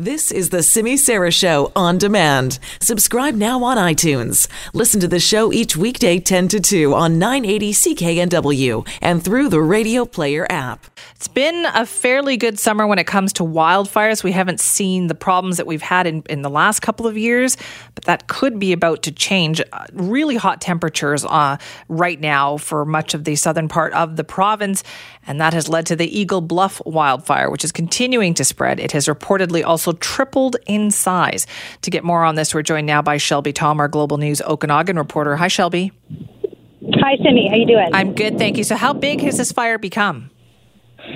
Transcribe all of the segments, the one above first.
This is the Simi Sara Show on demand. Subscribe now on iTunes. Listen to the show each weekday 10 to 2 on 980 CKNW and through the Radio Player app. It's been a fairly good summer when it comes to wildfires. We haven't seen the problems that we've had in, in the last couple of years, but that could be about to change. Uh, really hot temperatures uh, right now for much of the southern part of the province, and that has led to the Eagle Bluff wildfire, which is continuing to spread. It has reportedly also tripled in size. To get more on this, we're joined now by Shelby Tom, our Global News Okanagan reporter. Hi, Shelby. Hi, Simi. How you doing? I'm good, thank you. So, how big has this fire become?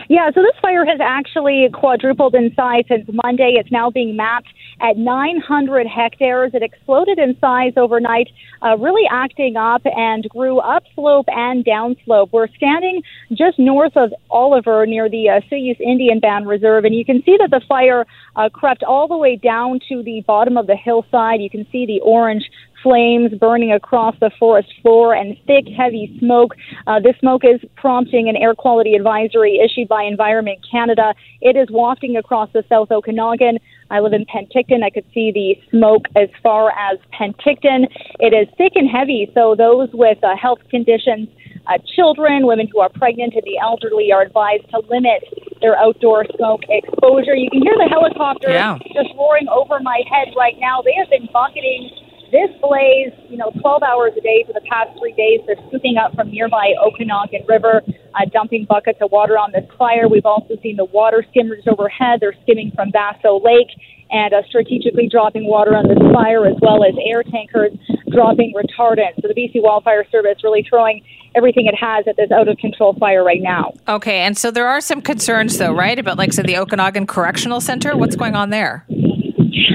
Yeah, so this fire has actually quadrupled in size since Monday. It's now being mapped at 900 hectares. It exploded in size overnight, uh, really acting up and grew upslope and downslope. We're standing just north of Oliver near the uh, Osoyoos Indian Band Reserve, and you can see that the fire uh, crept all the way down to the bottom of the hillside. You can see the orange flames burning across the forest floor and thick, heavy smoke. Uh, this smoke is prompting an air quality advisory issued by Environment Canada. It is wafting across the South Okanagan. I live in Penticton. I could see the smoke as far as Penticton. It is thick and heavy, so those with uh, health conditions, uh, children, women who are pregnant, and the elderly are advised to limit their outdoor smoke exposure. You can hear the helicopters Yeah. just roaring over my head right now. They have been bucketing this blaze, you know, 12 hours a day for the past three days. They're scooping up from nearby Okanagan River, uh, dumping buckets of water on this fire. We've also seen the water skimmers overhead. They're skimming from Vaseux Lake and uh, strategically dropping water on this fire, as well as air tankers dropping retardant. So the BC Wildfire Service really throwing everything it has at this out of control fire right now. Okay, and so there are some concerns, though, right? About, like, say, the Okanagan Correctional Center. What's going on there?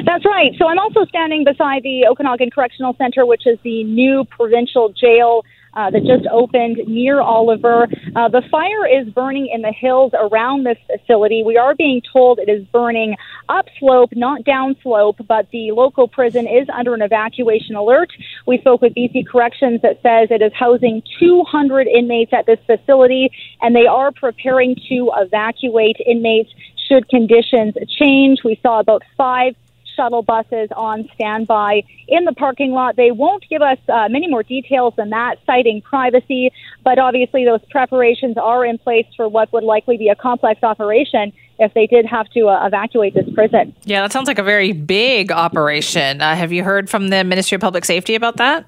That's right. So I'm also standing beside the Okanagan Correctional Center, which is the new provincial jail uh, that just opened near Oliver. Uh, the fire is burning in the hills around this facility. We are being told it is burning upslope, not downslope, but the local prison is under an evacuation alert. We spoke with BC Corrections that says it is housing 200 inmates at this facility, and they are preparing to evacuate inmates should conditions change. We saw about five shuttle buses on standby in the parking lot. They won't give us uh, many more details than that, citing privacy, but obviously those preparations are in place for what would likely be a complex operation if they did have to uh, evacuate this prison. Yeah, that sounds like a very big operation. Uh, have you heard from the Ministry of Public Safety about that?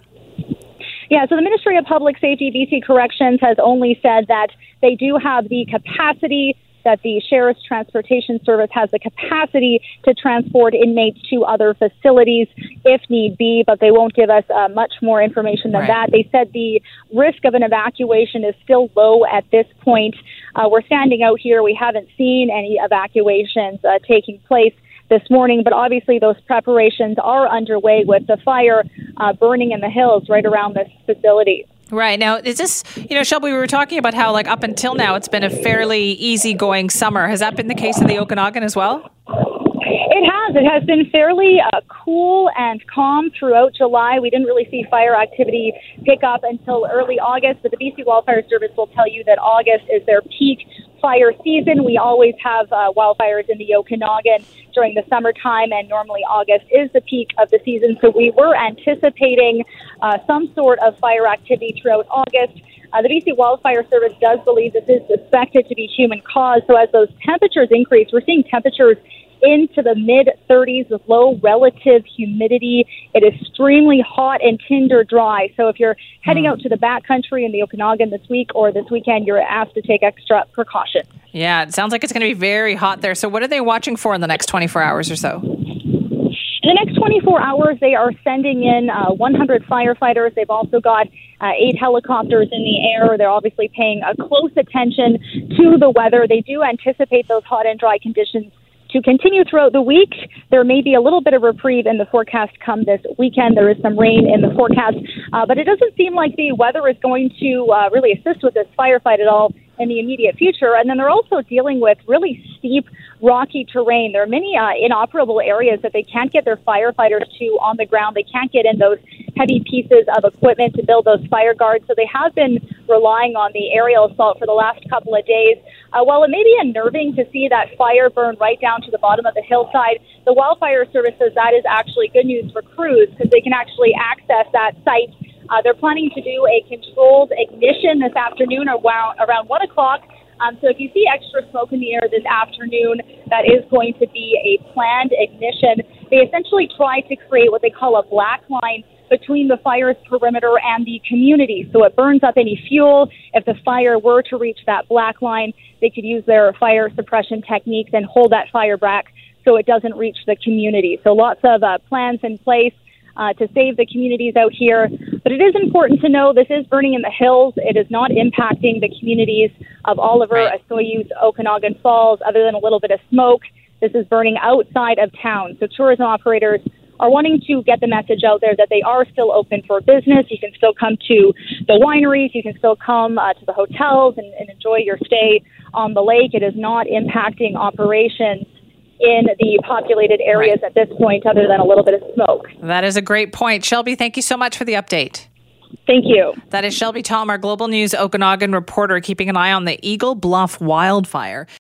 Yeah, so the Ministry of Public Safety, BC Corrections, has only said that they do have the capacity that the Sheriff's Transportation Service has the capacity to transport inmates to other facilities if need be, but they won't give us uh, much more information than Right. that. They said the risk of an evacuation is still low at this point. Uh, we're standing out here. We haven't seen any evacuations uh, taking place this morning, but obviously those preparations are underway with the fire uh, burning in the hills right around this facility. Right. Now, is this, you know, Shelby, we were talking about how, like, up until now, it's been a fairly easygoing summer. Has that been the case in the Okanagan as well? It has. It has been fairly uh, cool and calm throughout July. We didn't really see fire activity pick up until early August, but the BC Wildfire Service will tell you that August is their peak fire season. We always have uh, wildfires in the Okanagan during the summertime, and normally August is the peak of the season. So we were anticipating uh, some sort of fire activity throughout August. Uh, the BC Wildfire Service does believe this is suspected to be human caused. So as those temperatures increase, we're seeing temperatures into the mid 30s with low relative humidity. It is extremely hot and tinder dry. So if you're heading out to the backcountry in the Okanagan this week or this weekend, you're asked to take extra precautions. Yeah, it sounds like it's going to be very hot there. So, what are they watching for in the next 24 hours or so? In the next 24 hours, they are sending in uh, 100 firefighters. They've also got uh, eight helicopters in the air. They're obviously paying a close attention to the weather. They do anticipate those hot and dry conditions to continue throughout the week. There may be a little bit of reprieve in the forecast come this weekend. There is some rain in the forecast, uh, but it doesn't seem like the weather is going to uh, really assist with this firefight at all in the immediate future. And then they're also dealing with really steep, rocky terrain. There are many uh, inoperable areas that they can't get their firefighters to on the ground. They can't get in those heavy pieces of equipment to build those fire guards. So they have been relying on the aerial assault for the last couple of days. Uh, while it may be unnerving to see that fire burn right down to the bottom of the hillside, the wildfire service says that is actually good news for crews because they can actually access that site. Uh, they're planning to do a controlled ignition this afternoon around, around 1 o'clock. Um, so if you see extra smoke in the air this afternoon, that is going to be a planned ignition. They essentially try to create what they call a black line between the fire's perimeter and the community. So it burns up any fuel. If the fire were to reach that black line, they could use their fire suppression techniques and hold that fire back so it doesn't reach the community. So lots of uh, plans in place uh, to save the communities out here. But it is important to know this is burning in the hills. It is not impacting the communities of Oliver, right. Osoyoos, Okanagan Falls, other than a little bit of smoke. This is burning outside of town. So tourism operators are wanting to get the message out there that they are still open for business. You can still come to the wineries, you can still come uh, to the hotels and, and enjoy your stay on the lake. It is not impacting operations in the populated areas right. at this point, other than a little bit of smoke. That is a great point. Shelby, thank you so much for the update. Thank you. That is Shelby Tom, our Global News Okanagan reporter, keeping an eye on the Eagle Bluff wildfire.